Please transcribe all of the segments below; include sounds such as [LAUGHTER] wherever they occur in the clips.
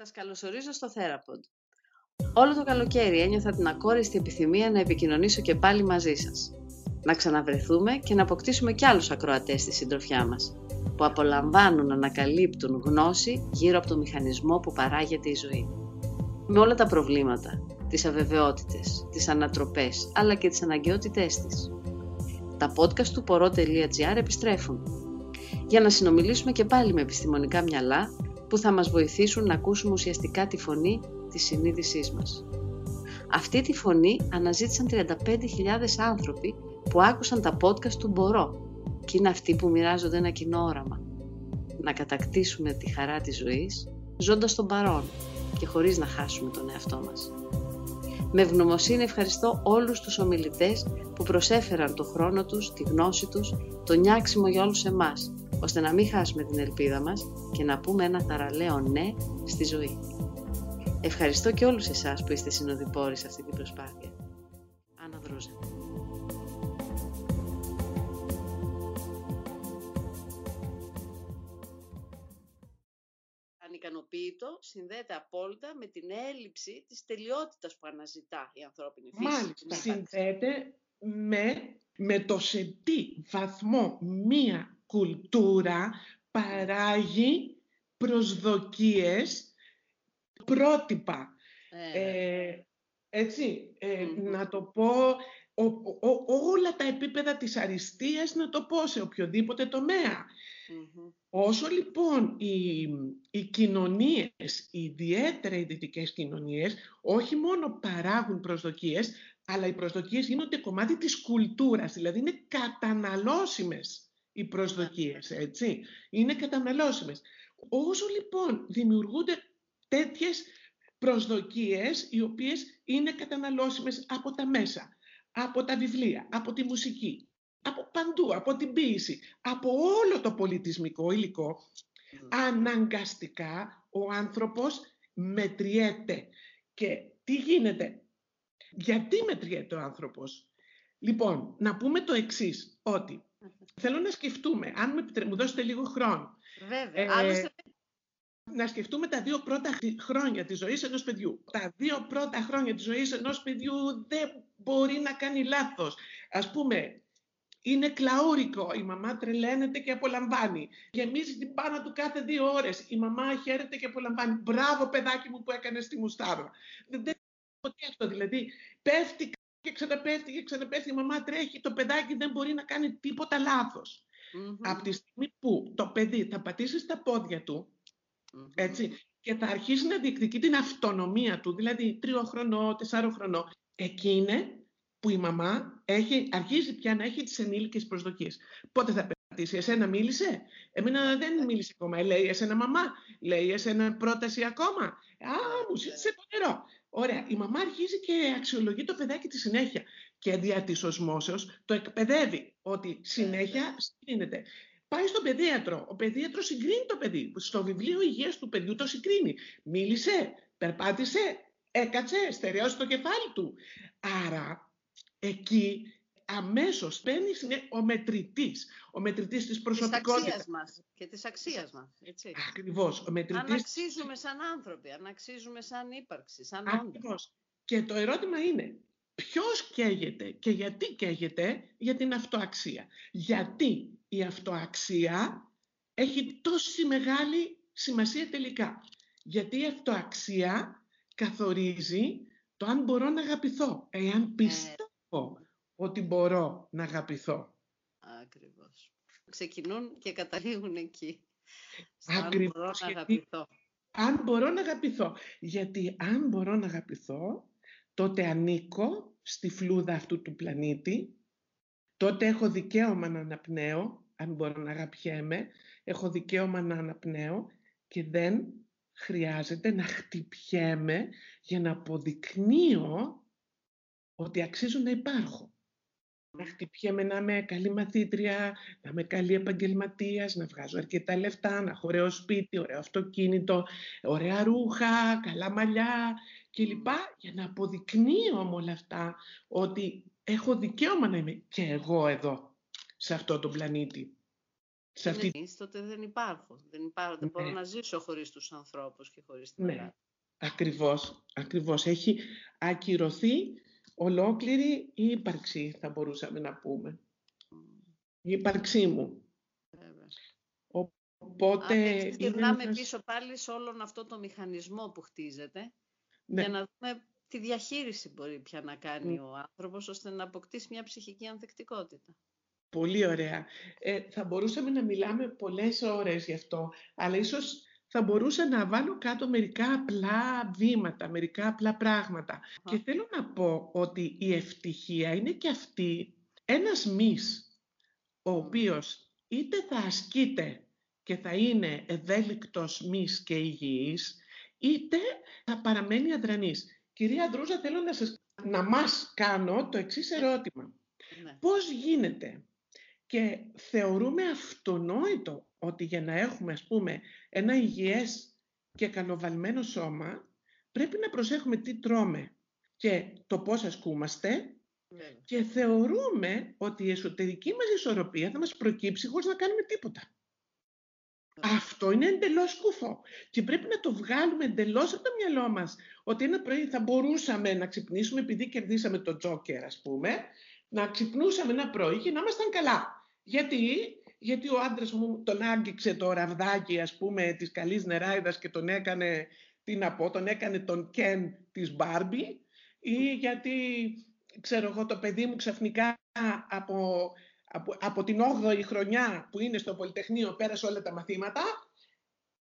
Σας καλωσορίζω στο Therapod. Όλο το καλοκαίρι ένιωθα την ακόριστη επιθυμία να επικοινωνήσω και πάλι μαζί σας. Να ξαναβρεθούμε και να αποκτήσουμε κι άλλους ακροατές στη συντροφιά μας, που απολαμβάνουν να ανακαλύπτουν γνώση γύρω από το μηχανισμό που παράγεται η ζωή. Με όλα τα προβλήματα, τις αβεβαιότητες, τις ανατροπές, αλλά και τις αναγκαιότητές της. Τα podcast του poro.gr επιστρέφουν για να συνομιλήσουμε και πάλι με επιστημονικά μυαλά που θα μας βοηθήσουν να ακούσουμε ουσιαστικά τη φωνή της συνείδησής μας. Αυτή τη φωνή αναζήτησαν 35.000 άνθρωποι που άκουσαν τα podcast του «Μπορώ» και είναι αυτοί που μοιράζονται ένα κοινό όραμα. Να κατακτήσουμε τη χαρά της ζωής, ζώντας τον παρόν και χωρίς να χάσουμε τον εαυτό μας. Με ευγνωμοσύνη ευχαριστώ όλους τους ομιλητές που προσέφεραν το χρόνο τους, τη γνώση τους, το νιάξιμο για όλους εμάς, ώστε να μην χάσουμε την ελπίδα μας και να πούμε ένα θαραλέο ναι στη ζωή. Ευχαριστώ και όλους εσάς που είστε συνοδοιπόροι σε αυτή την προσπάθεια. Άννα Δρούζα. Ανικανοποίητο συνδέεται απόλυτα με την έλλειψη της τελειότητας που αναζητά η ανθρώπινη φύση. Μάλιστα, συνδέεται με, με το σε τι βαθμό μία κουλτούρα παράγει προσδοκίες, πρότυπα. Ε, έτσι, ε, να το πω, όλα τα επίπεδα της αριστείας να το πω σε οποιοδήποτε Όσο λοιπόν οι, οι κοινωνίες, ιδιαίτερα οι δυτικές κοινωνίες, όχι μόνο παράγουν προσδοκίες, αλλά οι προσδοκίες γίνονται κομμάτι της κουλτούρας, δηλαδή είναι καταναλώσιμες οι προσδοκίες, έτσι. Είναι καταναλώσιμες. Όσο λοιπόν δημιουργούνται τέτοιες προσδοκίες, οι οποίες είναι καταναλώσιμες από τα μέσα, από τα βιβλία, από τη μουσική, από παντού, από την ποίηση, από όλο το πολιτισμικό υλικό, αναγκαστικά ο άνθρωπος μετριέται. Και τι γίνεται, γιατί μετριέται ο άνθρωπος; Λοιπόν, να πούμε το εξής, ότι Θέλω να σκεφτούμε, αν με μου δώσετε λίγο χρόνο. Βέβαια. Ε, να σκεφτούμε τα δύο πρώτα χρόνια της ζωής ενός παιδιού. Τα δύο πρώτα χρόνια της ζωής ενός παιδιού δεν μπορεί να κάνει λάθος. Ας πούμε, είναι κλαούρικο. Η μαμά τρελαίνεται και απολαμβάνει. Γεμίζει την πάνω του κάθε δύο ώρες. Η μαμά χαίρεται και απολαμβάνει. Μπράβο, παιδάκι μου που έκανες τη μουστάρα. Δεν είναι ποτέ αυτό. Δηλαδή, πέφτει και ξαναπέφτει και ξαναπέφτει. Η μαμά τρέχει, το παιδάκι δεν μπορεί να κάνει τίποτα Από τη στιγμή που το παιδί θα πατήσει στα πόδια του, έτσι, και θα αρχίσει να διεκδικεί την αυτονομία του, δηλαδή τρίο χρονό, τεσσάρο χρονό, εκεί είναι που η μαμά έχει, αρχίζει πια να έχει τις ενήλικες προσδοκίες. Πότε θα πατήσει, εσένα μίλησε, εμένα δεν μίλησε ακόμα, λέει εσένα μαμά, λέει εσένα πρόταση ακόμα, α, μου ζήτησε το νερό. Ωραία, η μαμά αρχίζει και αξιολογεί το παιδάκι τη συνέχεια και δια της οσμόσεως το εκπαιδεύει ότι συνέχεια συγκρίνεται. Πάει στον παιδίατρο. Ο παιδίατρος συγκρίνει το παιδί. Στο βιβλίο υγείας του παιδιού το συγκρίνει. Μίλησε, περπάτησε, έκατσε, στερεώσει το κεφάλι του. Άρα, εκεί αμέσως παίρνει ο μετρητής, ο μετρητής της προσωπικότητας. Της αξίας μας και της αξίας μας. Έτσι. Ακριβώς. Ο μετρητής... Αν αξίζουμε σαν άνθρωποι, αν αξίζουμε σαν ύπαρξη, σαν Ακριβώς. Και το ερώτημα είναι, ποιος καίγεται και γιατί καίγεται για την αυτοαξία; Γιατί η αυτοαξία έχει τόση μεγάλη σημασία τελικά. Γιατί η αυτοαξία καθορίζει το αν μπορώ να αγαπηθώ. Εάν ε, πιστεύω ότι μπορώ να αγαπηθώ. Ακριβώς. Ξεκινούν και καταλήγουν εκεί. Ακριβώς. Αν μπορώ να αγαπηθώ. Αν μπορώ να αγαπηθώ. Γιατί αν μπορώ να αγαπηθώ, τότε ανήκω στη φλούδα αυτού του πλανήτη, τότε έχω δικαίωμα να αναπνέω, αν μπορώ να αγαπιέμαι, έχω δικαίωμα να αναπνέω και δεν χρειάζεται να χτυπιέμαι για να αποδεικνύω ότι αξίζω να υπάρχω να χτυπιέμαι να είμαι καλή μαθήτρια, να είμαι καλή επαγγελματίας, να βγάζω αρκετά λεφτά, να έχω ωραίο σπίτι, ωραίο αυτοκίνητο, ωραία ρούχα, καλά μαλλιά κλπ. Για να αποδεικνύω με όλα αυτά ότι έχω δικαίωμα να είμαι και εγώ εδώ, σε αυτό το πλανήτη. σε αυτή... Είναι, τότε δεν υπάρχουν. Δεν, υπάρχουν. δεν μπορώ ναι. να ζήσω χωρίς τους ανθρώπους και χωρίς την ναι. Ακριβώς, ακριβώς. Έχει ακυρωθεί ολόκληρη η ύπαρξη, θα μπορούσαμε να πούμε. Η ύπαρξή μου. Οπότε... Αν γυρνάμε πίσω πάλι σε όλον αυτό το μηχανισμό που χτίζεται, ναι. για να δούμε τι διαχείριση μπορεί πια να κάνει ναι. ο άνθρωπος, ώστε να αποκτήσει μια ψυχική ανθεκτικότητα. Πολύ ωραία. Ε, θα μπορούσαμε να μιλάμε πολλές ώρες γι' αυτό, αλλά ίσως θα μπορούσα να βάλω κάτω μερικά απλά βήματα, μερικά απλά πράγματα. Και θέλω να πω ότι η ευτυχία είναι και αυτή ένας μυς, ο οποίος είτε θα ασκείται και θα είναι ευέλικτος μυς και υγιής, είτε θα παραμένει αδρανής. Κυρία Ανδρούζα, θέλω να, σας, να μας κάνω το εξής ερώτημα. Ναι. Πώς γίνεται και θεωρούμε αυτονόητο ότι για να έχουμε ας πούμε ένα υγιές και καλοβαλμένο σώμα πρέπει να προσέχουμε τι τρώμε και το πώς ασκούμαστε ναι. και θεωρούμε ότι η εσωτερική μας ισορροπία θα μας προκύψει χωρίς να κάνουμε τίποτα. Ναι. Αυτό είναι εντελώς σκούφο και πρέπει να το βγάλουμε εντελώς από το μυαλό μας ότι ένα πρωί θα μπορούσαμε να ξυπνήσουμε επειδή κερδίσαμε το τζόκερ ας πούμε να ξυπνούσαμε ένα πρωί και να ήμασταν καλά. Γιατί, γιατί ο άντρας μου τον άγγιξε το ραβδάκι ας πούμε της καλής νεράιδας και τον έκανε, τι να πω, τον έκανε τον Κεν της Μπάρμπι ή γιατί ξέρω εγώ το παιδί μου ξαφνικά από, από, από την 8η χρονιά που είναι στο Πολυτεχνείο πέρασε όλα τα μαθήματα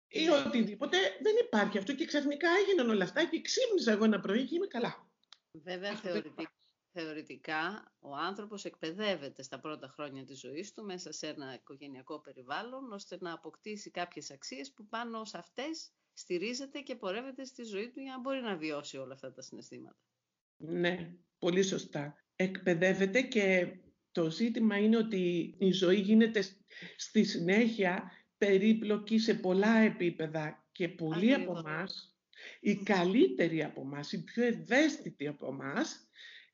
ή ναι. οτιδήποτε, δεν υπάρχει αυτό και ξαφνικά έγιναν όλα αυτά και ξύπνησα εγώ ένα πρωί και είμαι καλά. Βέβαια, θεωρητικά, θεωρητικά ο άνθρωπος εκπαιδεύεται στα πρώτα χρόνια της ζωής του μέσα σε ένα οικογενειακό περιβάλλον ώστε να αποκτήσει κάποιες αξίες που πάνω σε αυτές στηρίζεται και πορεύεται στη ζωή του για να μπορεί να βιώσει όλα αυτά τα συναισθήματα. Ναι, πολύ σωστά. Εκπαιδεύεται και το ζήτημα είναι ότι η ζωή γίνεται στη συνέχεια περίπλοκη σε πολλά επίπεδα και πολλοί από εμά, οι καλύτεροι από εμά, οι πιο ευαίσθητοι από εμά,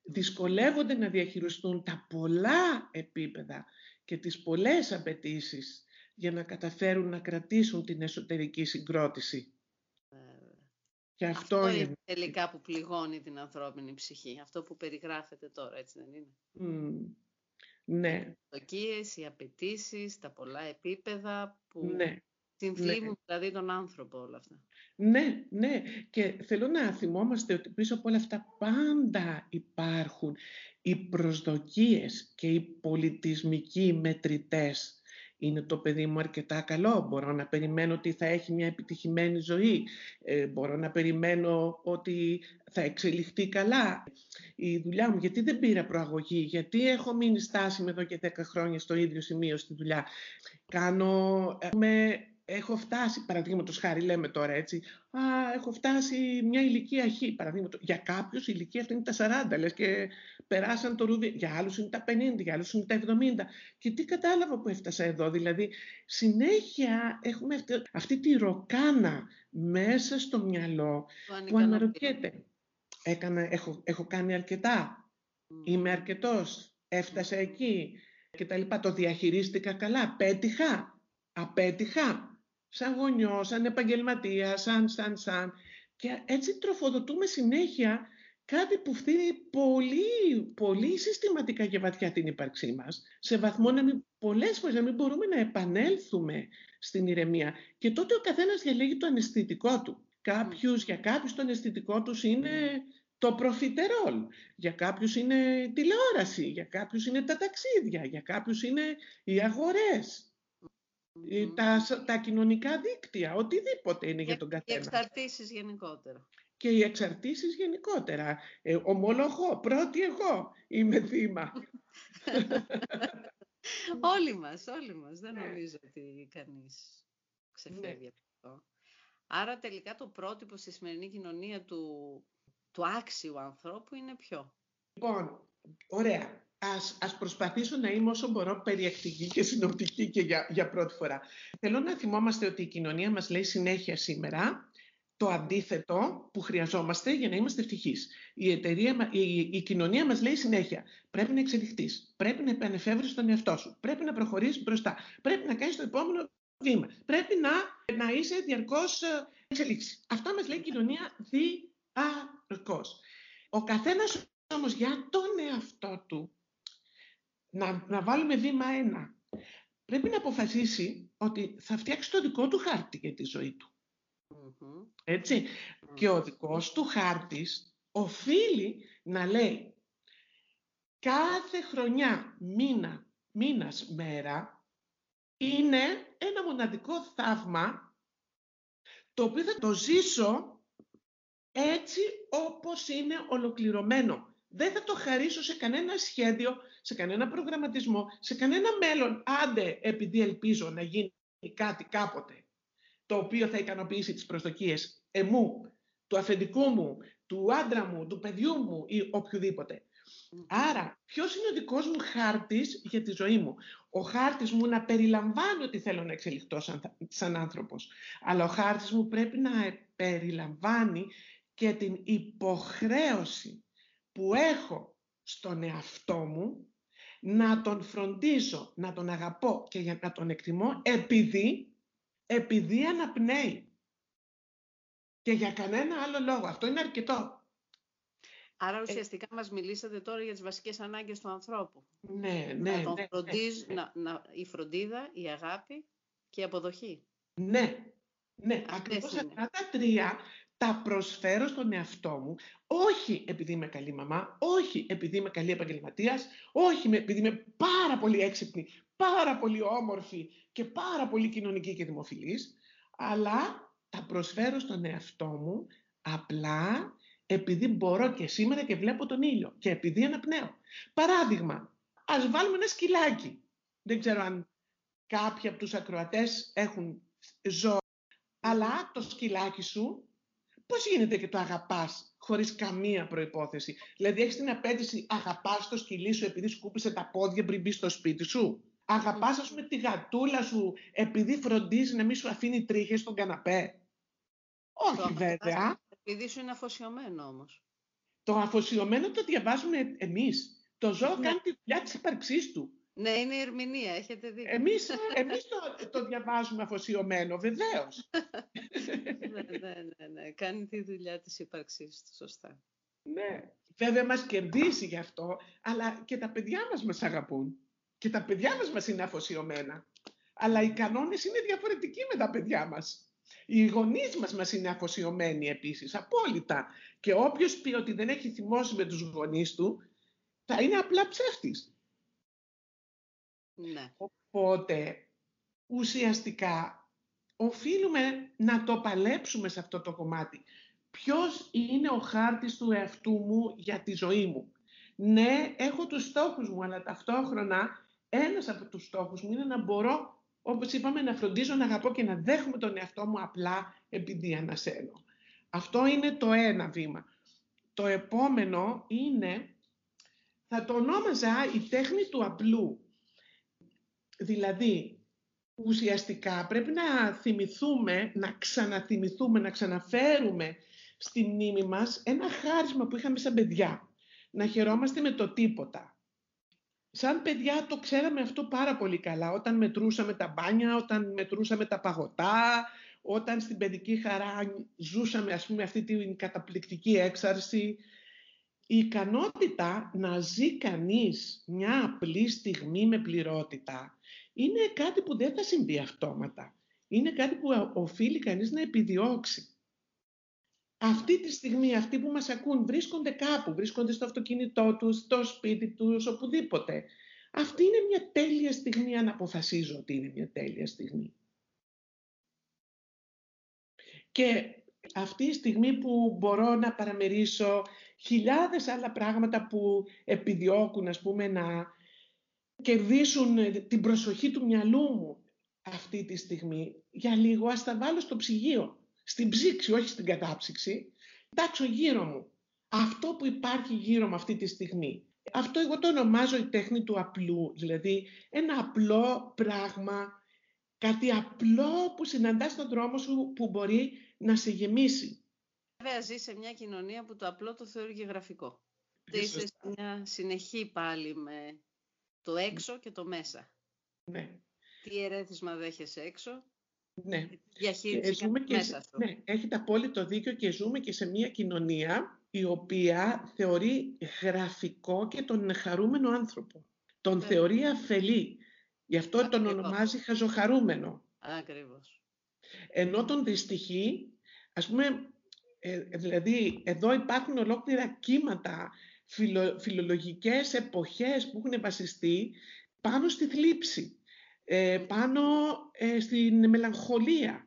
δυσκολεύονται να διαχειριστούν τα πολλά επίπεδα και τις πολλές απαιτήσεις για να καταφέρουν να κρατήσουν την εσωτερική συγκρότηση. Και αυτό, είναι τελικά που πληγώνει την ανθρώπινη ψυχή. Αυτό που περιγράφεται τώρα, έτσι δεν είναι; Mm. Ναι. Οι απαιτήσεις, τα πολλά επίπεδα που ναι. Συμφλήμουν ναι. δηλαδή τον άνθρωπο όλα αυτά. Ναι, ναι. Και θέλω να θυμόμαστε ότι πίσω από όλα αυτά πάντα υπάρχουν οι προσδοκίες και οι πολιτισμικοί μετρητές. Είναι το παιδί μου αρκετά καλό, μπορώ να περιμένω ότι θα έχει μια επιτυχημένη ζωή, ε, μπορώ να περιμένω ότι θα εξελιχθεί καλά η δουλειά μου, γιατί δεν πήρα προαγωγή, γιατί έχω μείνει στάσιμη εδώ και 10 χρόνια στο ίδιο σημείο στη δουλειά; Κάνω, με έχω φτάσει, παραδείγματος χάρη, λέμε τώρα έτσι, Α, έχω φτάσει μια ηλικία χ. Παραδείγματος. Για κάποιους η ηλικία αυτή είναι τα 40, λες και περάσαν το ρούδι. Για άλλους είναι τα 50, για άλλους είναι τα 70. Και τι κατάλαβα που έφτασα εδώ. Δηλαδή, συνέχεια έχουμε αυτή, αυτή τη ροκάνα μέσα στο μυαλό που αναρωτιέται. Έκανα, έχω, έχω κάνει αρκετά. Είμαι αρκετός. Έφτασα εκεί. Και τα λοιπά. Το διαχειρίστηκα καλά. Πέτυχα. Απέτυχα σαν γονιός, σαν επαγγελματίας, σαν, σαν, σαν. Και έτσι τροφοδοτούμε συνέχεια κάτι που φτύνει πολύ, πολύ συστηματικά και βαθιά την ύπαρξή μας, σε βαθμό να μην, πολλές φορές να μην μπορούμε να επανέλθουμε στην ηρεμία. Και τότε ο καθένας διαλέγει το αναισθητικό του. Κάποιους, για κάποιους το αναισθητικό τους είναι το προφιτερόλ, για κάποιους είναι τηλεόραση, για κάποιους είναι τα ταξίδια, για κάποιους είναι οι αγορές. Ε, τα, τα κοινωνικά δίκτυα, οτιδήποτε είναι για τον καθένας. Οι εξαρτήσεις γενικότερα. Και οι εξαρτήσεις γενικότερα. Ε, ομολογώ, πρώτη εγώ είμαι θύμα. [LAUGHS] όλοι μας, όλοι μας. Δεν νομίζω ότι κανείς ξεφεύγει ναι. από αυτό. Άρα τελικά το πρότυπο στη σημερινή κοινωνία του, του άξιου ανθρώπου είναι ποιο; Λοιπόν, ωραία. Ας, ας προσπαθήσω να είμαι όσο μπορώ περιεκτική και συνοπτική και για, για πρώτη φορά. Θέλω να θυμόμαστε ότι η κοινωνία μας λέει συνέχεια σήμερα το αντίθετο που χρειαζόμαστε για να είμαστε ευτυχείς. Η, εταιρεία, η, η κοινωνία μας λέει συνέχεια πρέπει να εξελιχθείς, πρέπει να επανεφεύρεις τον εαυτό σου, πρέπει να προχωρήσεις μπροστά, πρέπει να κάνεις το επόμενο βήμα, πρέπει να, να είσαι διαρκώς ε, εξελίξη. Αυτό μας λέει η κοινωνία διαρκώς. Ο καθένας όμως για τον εαυτό του να, να βάλουμε βήμα ένα. Πρέπει να αποφασίσει ότι θα φτιάξει το δικό του χάρτη για τη ζωή του. ετσι Και ο δικός του χάρτης οφείλει να λέει κάθε χρονιά, μήνα, μήνας, μέρα είναι ένα μοναδικό θαύμα το οποίο θα το ζήσω έτσι όπως είναι ολοκληρωμένο. Δεν θα το χαρίσω σε κανένα σχέδιο, σε κανένα προγραμματισμό, σε κανένα μέλλον, άντε επειδή ελπίζω να γίνει κάτι κάποτε, το οποίο θα ικανοποιήσει τις προσδοκίες εμού, του αφεντικού μου, του άντρα μου, του παιδιού μου ή οποιοδήποτε. Άρα, ποιος είναι ο δικός μου χάρτης για τη ζωή μου; Ο χάρτης μου να περιλαμβάνει ότι θέλω να εξελιχθώ σαν, σαν άνθρωπος. Αλλά ο χάρτης μου πρέπει να περιλαμβάνει και την υποχρέωση που έχω στον εαυτό μου να τον φροντίζω, να τον αγαπώ και να τον εκτιμώ επειδή, επειδή αναπνέει. Και για κανένα άλλο λόγο. Αυτό είναι αρκετό. Άρα ε, ουσιαστικά ε, μας μιλήσατε τώρα για τις βασικές ανάγκες του ανθρώπου. Ναι, ναι. Να τον ναι, φροντίζ, ναι. Να, να, η φροντίδα, η αγάπη και η αποδοχή. Ναι, ναι. Ακριβώς αυτά τα τρία τα προσφέρω στον εαυτό μου, όχι επειδή είμαι καλή μαμά, όχι επειδή είμαι καλή επαγγελματίας, όχι επειδή είμαι πάρα πολύ έξυπνη, πάρα πολύ όμορφη και πάρα πολύ κοινωνική και δημοφιλής, αλλά τα προσφέρω στον εαυτό μου απλά επειδή μπορώ και σήμερα και βλέπω τον ήλιο και επειδή αναπνέω. Παράδειγμα, ας βάλουμε ένα σκυλάκι. Δεν ξέρω αν κάποιοι από τους ακροατές έχουν ζώα, αλλά το σκυλάκι σου πώς γίνεται και το αγαπάς χωρίς καμία προϋπόθεση; Δηλαδή έχεις την απέτηση αγαπάς το σκυλί σου επειδή σκούπισε τα πόδια πριν μπει στο σπίτι σου; Αγαπάς ας πούμε τη γατούλα σου επειδή φροντίζει να μην σου αφήνει τρίχες στον καναπέ; Όχι βέβαια. Επειδή σου είναι αφοσιωμένο όμως. Το αφοσιωμένο το διαβάζουμε εμείς. Το ζώο ναι. κάνει τη δουλειά της ύπαρξής του. Ναι, είναι η ερμηνεία, έχετε δει. Εμείς, εμείς το, το διαβάζουμε αφοσιωμένο, βεβαίως. ναι, ναι, ναι, ναι, κάνει τη δουλειά της ύπαρξής του, σωστά. Ναι, βέβαια μας κερδίσει γι' αυτό, αλλά και τα παιδιά μας μας αγαπούν. Και τα παιδιά μας μας είναι αφοσιωμένα. Αλλά οι κανόνες είναι διαφορετικοί με τα παιδιά μας. Οι γονείς μας μας είναι αφοσιωμένοι επίσης, απόλυτα. Και όποιος πει ότι δεν έχει θυμώσει με τους γονείς του, θα είναι απλά ψεύτης. Ναι. Οπότε, ουσιαστικά, οφείλουμε να το παλέψουμε σε αυτό το κομμάτι. Ποιος είναι ο χάρτης του εαυτού μου για τη ζωή μου; Ναι, έχω τους στόχους μου, αλλά ταυτόχρονα ένας από τους στόχους μου είναι να μπορώ, όπως είπαμε, να φροντίζω, να αγαπώ και να δέχομαι τον εαυτό μου απλά επειδή ανασένω. Αυτό είναι το ένα βήμα. Το επόμενο είναι, θα το ονόμαζα η τέχνη του απλού. Δηλαδή, ουσιαστικά πρέπει να θυμηθούμε, να ξαναθυμηθούμε, να ξαναφέρουμε στη μνήμη μας ένα χάρισμα που είχαμε σαν παιδιά. Να χαιρόμαστε με το τίποτα. Σαν παιδιά το ξέραμε αυτό πάρα πολύ καλά. Όταν μετρούσαμε τα μπάνια, όταν μετρούσαμε τα παγωτά, όταν στην παιδική χαρά ζούσαμε ας πούμε αυτή την καταπληκτική έξαρση η ικανότητα να ζει κανείς μια απλή στιγμή με πληρότητα είναι κάτι που δεν θα συμβεί αυτόματα. Είναι κάτι που οφείλει κανείς να επιδιώξει. Αυτή τη στιγμή αυτοί που μας ακούν βρίσκονται κάπου, βρίσκονται στο αυτοκίνητό τους, στο σπίτι τους, οπουδήποτε. Αυτή είναι μια τέλεια στιγμή αν αποφασίζω ότι είναι μια τέλεια στιγμή. Και αυτή η στιγμή που μπορώ να παραμερίσω χιλιάδες άλλα πράγματα που επιδιώκουν ας πούμε να κερδίσουν ε, την προσοχή του μυαλού μου αυτή τη στιγμή. Για λίγο ας τα βάλω στο ψυγείο, στην ψήξη, όχι στην κατάψυξη. Κοιτάξω γύρω μου. Αυτό που υπάρχει γύρω μου αυτή τη στιγμή. Αυτό εγώ το ονομάζω η τέχνη του απλού, δηλαδή ένα απλό πράγμα Κάτι απλό που συναντάς στον δρόμο σου που μπορεί να σε γεμίσει. Βέβαια ζει σε μια κοινωνία που το απλό το θεωρεί γραφικό. Είσαι σε μια συνεχή πάλι με το έξω και το μέσα. Ναι. Τι ερέθισμα δέχεσαι έξω, ναι. διαχείριση και μέσα αυτό. Ναι, έχετε απόλυτο δίκιο και ζούμε και σε μια κοινωνία η οποία θεωρεί γραφικό και τον χαρούμενο άνθρωπο. Τον θεωρεί αφελή. Γι' αυτό τον ονομάζει χαζοχαρούμενο. Ακριβώς. Ενώ τον δυστυχεί, ας πούμε, ε, δηλαδή εδώ υπάρχουν ολόκληρα κύματα, φιλο, φιλολογικές εποχές που έχουν βασιστεί πάνω στη θλίψη, ε, πάνω ε, στην μελαγχολία.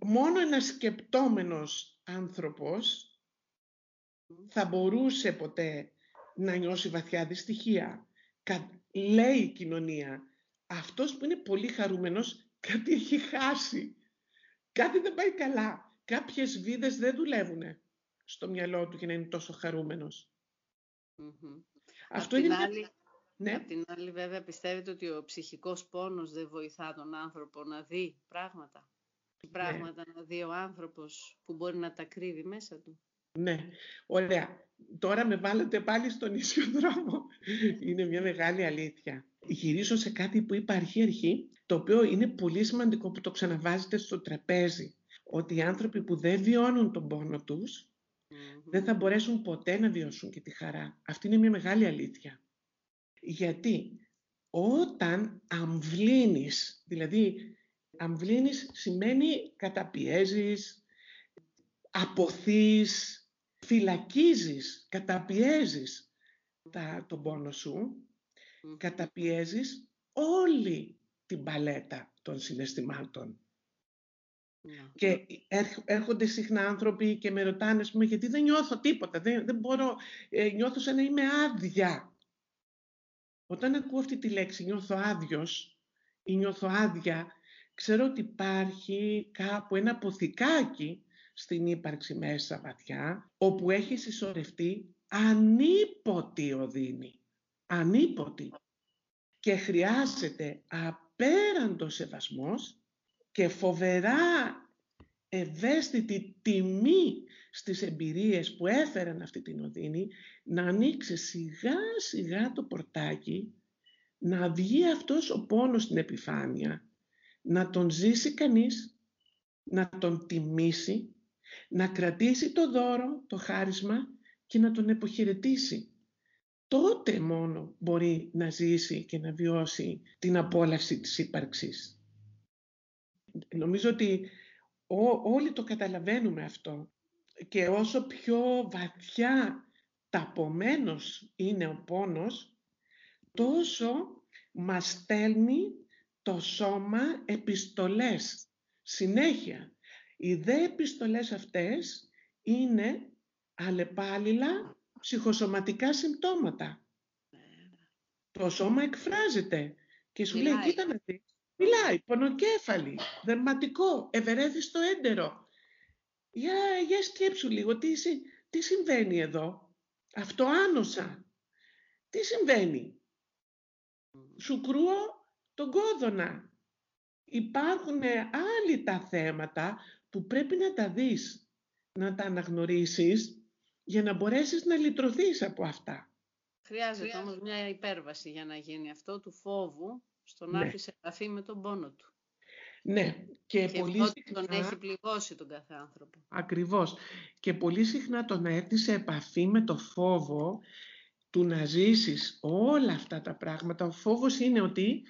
Μόνο ένας σκεπτόμενος άνθρωπος θα μπορούσε ποτέ να νιώσει βαθιά δυστυχία. Λέει η κοινωνία, αυτός που είναι πολύ χαρούμενος κάτι έχει χάσει. Κάτι δεν πάει καλά. Κάποιες βίδες δεν δουλεύουν στο μυαλό του για να είναι τόσο χαρούμενος. Αυτό είναι... Άλλη... Ναι. Απ' την άλλη βέβαια πιστεύετε ότι ο ψυχικός πόνος δεν βοηθά τον άνθρωπο να δει πράγματα; Ναι. Πράγματα να δει ο άνθρωπος που μπορεί να τα κρύβει μέσα του; Ναι, ωραία. Τώρα με βάλετε πάλι στον ίσιο δρόμο. Είναι μια μεγάλη αλήθεια. Γυρίζω σε κάτι που είπα αρχή-αρχή, το οποίο είναι πολύ σημαντικό που το ξαναβάζετε στο τραπέζι. Ότι οι άνθρωποι που δεν βιώνουν τον πόνο τους, δεν θα μπορέσουν ποτέ να βιώσουν και τη χαρά. Αυτή είναι μια μεγάλη αλήθεια. Γιατί όταν αμβλύνεις, δηλαδή αμβλύνεις σημαίνει καταπιέζεις, αποθείς, φυλακίζεις, καταπιέζεις τα, τον πόνο σου, καταπιέζεις όλη την παλέτα των συναισθημάτων. Ναι. Και έρχονται συχνά άνθρωποι και με ρωτάνε, πούμε, γιατί δεν νιώθω τίποτα, δεν, δεν μπορώ, ε, νιώθω σαν να είμαι άδεια. Όταν ακούω αυτή τη λέξη, νιώθω άδειος ή νιώθω άδεια, ξέρω ότι υπάρχει κάπου ένα ποθηκάκι στην ύπαρξη μέσα βαθιά, όπου έχει συσσωρευτεί ανίποτη οδύνη. Ανίποτη. Και χρειάζεται απέραντος σεβασμός και φοβερά ευαίσθητη τιμή στις εμπειρίες που έφεραν αυτή την οδύνη, να ανοίξει σιγά σιγά το πορτάκι, να βγει αυτός ο πόνος στην επιφάνεια, να τον ζήσει κανείς, να τον τιμήσει να κρατήσει το δώρο, το χάρισμα και να τον εποχαιρετήσει. Τότε μόνο μπορεί να ζήσει και να βιώσει την απόλαυση της ύπαρξης. Νομίζω ότι όλοι το καταλαβαίνουμε αυτό. Και όσο πιο βαθιά ταπομένος είναι ο πόνος, τόσο μας στέλνει το σώμα επιστολές. Συνέχεια οι δε επιστολές αυτές είναι αλλεπάλληλα ψυχοσωματικά συμπτώματα. Το σώμα εκφράζεται και σου λέει, κοίτα να δεις, μιλάει, πονοκέφαλη, δερματικό, ευερέθιστο έντερο. Για, για σκέψου λίγο, τι, τι συμβαίνει εδώ; Αυτό άνοσα. Τι συμβαίνει; Σου κρούω τον κόδωνα. Υπάρχουν άλλοι τα θέματα που πρέπει να τα δεις, να τα αναγνωρίσεις για να μπορέσεις να λυτρωθείς από αυτά. Χρειάζεται όμως μια υπέρβαση για να γίνει αυτό του φόβου στο να ναι. έρθει σε επαφή με τον πόνο του. Ναι, και, και πολύ συχνά... τον έχει πληγώσει τον κάθε άνθρωπο. Ακριβώς. Και πολύ συχνά το να έρθει σε επαφή με το φόβο του να ζήσεις όλα αυτά τα πράγματα. Ο φόβος είναι ότι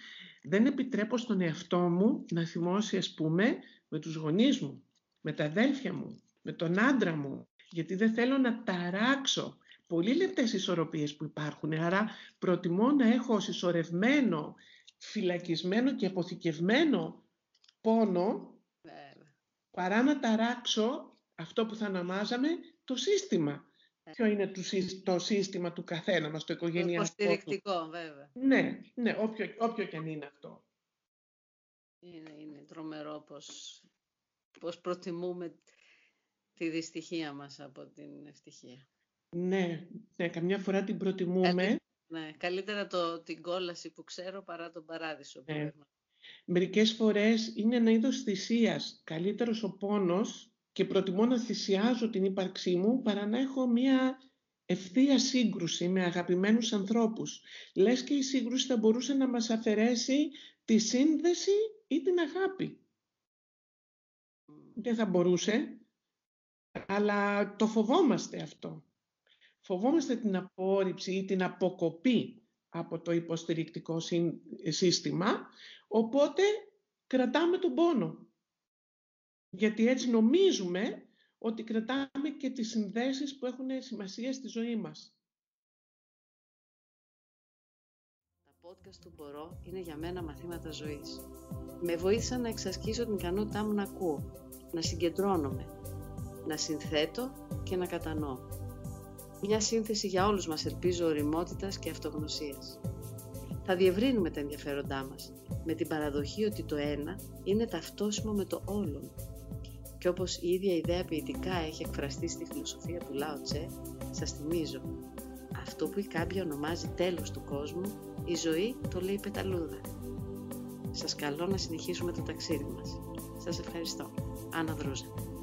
δεν επιτρέπω στον εαυτό μου να θυμώσει, ας πούμε, με τους γονείς μου με τα αδέλφια μου, με τον άντρα μου, γιατί δεν θέλω να ταράξω. Πολύ λεπτές ισορροπίες που υπάρχουν, άρα προτιμώ να έχω συσσωρευμένο, φυλακισμένο και αποθηκευμένο πόνο, παρά να ταράξω αυτό που θα ονομάζαμε το σύστημα. Ποιο είναι το σύστημα του καθένα μας, το οικογενειακό. Το υποστηρικτικό, βέβαια. Ναι, ναι, όποιο, όποιο και αν είναι αυτό. Είναι, είναι τρομερό πως πώς προτιμούμε τη δυστυχία μας από την ευτυχία. Ναι, ναι καμιά φορά την προτιμούμε. Ναι, καλύτερα το, την κόλαση που ξέρω παρά τον παράδεισο. Ναι. Μερικές φορές είναι ένα είδος θυσίας. Καλύτερος ο πόνος και προτιμώ να θυσιάζω την ύπαρξή μου παρά να έχω μία ευθεία σύγκρουση με αγαπημένους ανθρώπους. Λες και η σύγκρουση θα μπορούσε να μας αφαιρέσει τη σύνδεση ή την αγάπη. Δεν θα μπορούσε, αλλά το φοβόμαστε αυτό. Φοβόμαστε την απόρριψη ή την αποκοπή από το υποστηρικτικό σύστημα, οπότε κρατάμε τον πόνο. Γιατί έτσι νομίζουμε ότι κρατάμε και τις συνδέσεις που έχουν σημασία στη ζωή μας. Τα podcast του Μπορώ είναι για μένα μαθήματα ζωής. Με βοήθησαν να εξασκήσω την ικανότητά μου να ακούω, να συγκεντρώνομαι, να συνθέτω και να κατανοώ. Μια σύνθεση για όλους μας ελπίζω οριμότητας και αυτογνωσίας. Θα διευρύνουμε τα ενδιαφέροντά μας, με την παραδοχή ότι το ένα είναι ταυτόσιμο με το όλον και όπως η ίδια ιδέα ποιητικά έχει εκφραστεί στη φιλοσοφία του Λάο Τσε, σας θυμίζω, αυτό που η κάμπια ονομάζει τέλος του κόσμου, η ζωή το λέει πεταλούδα. Σας καλώ να συνεχίσουμε το ταξίδι μας. Σας ευχαριστώ. Άννα Δρούζα.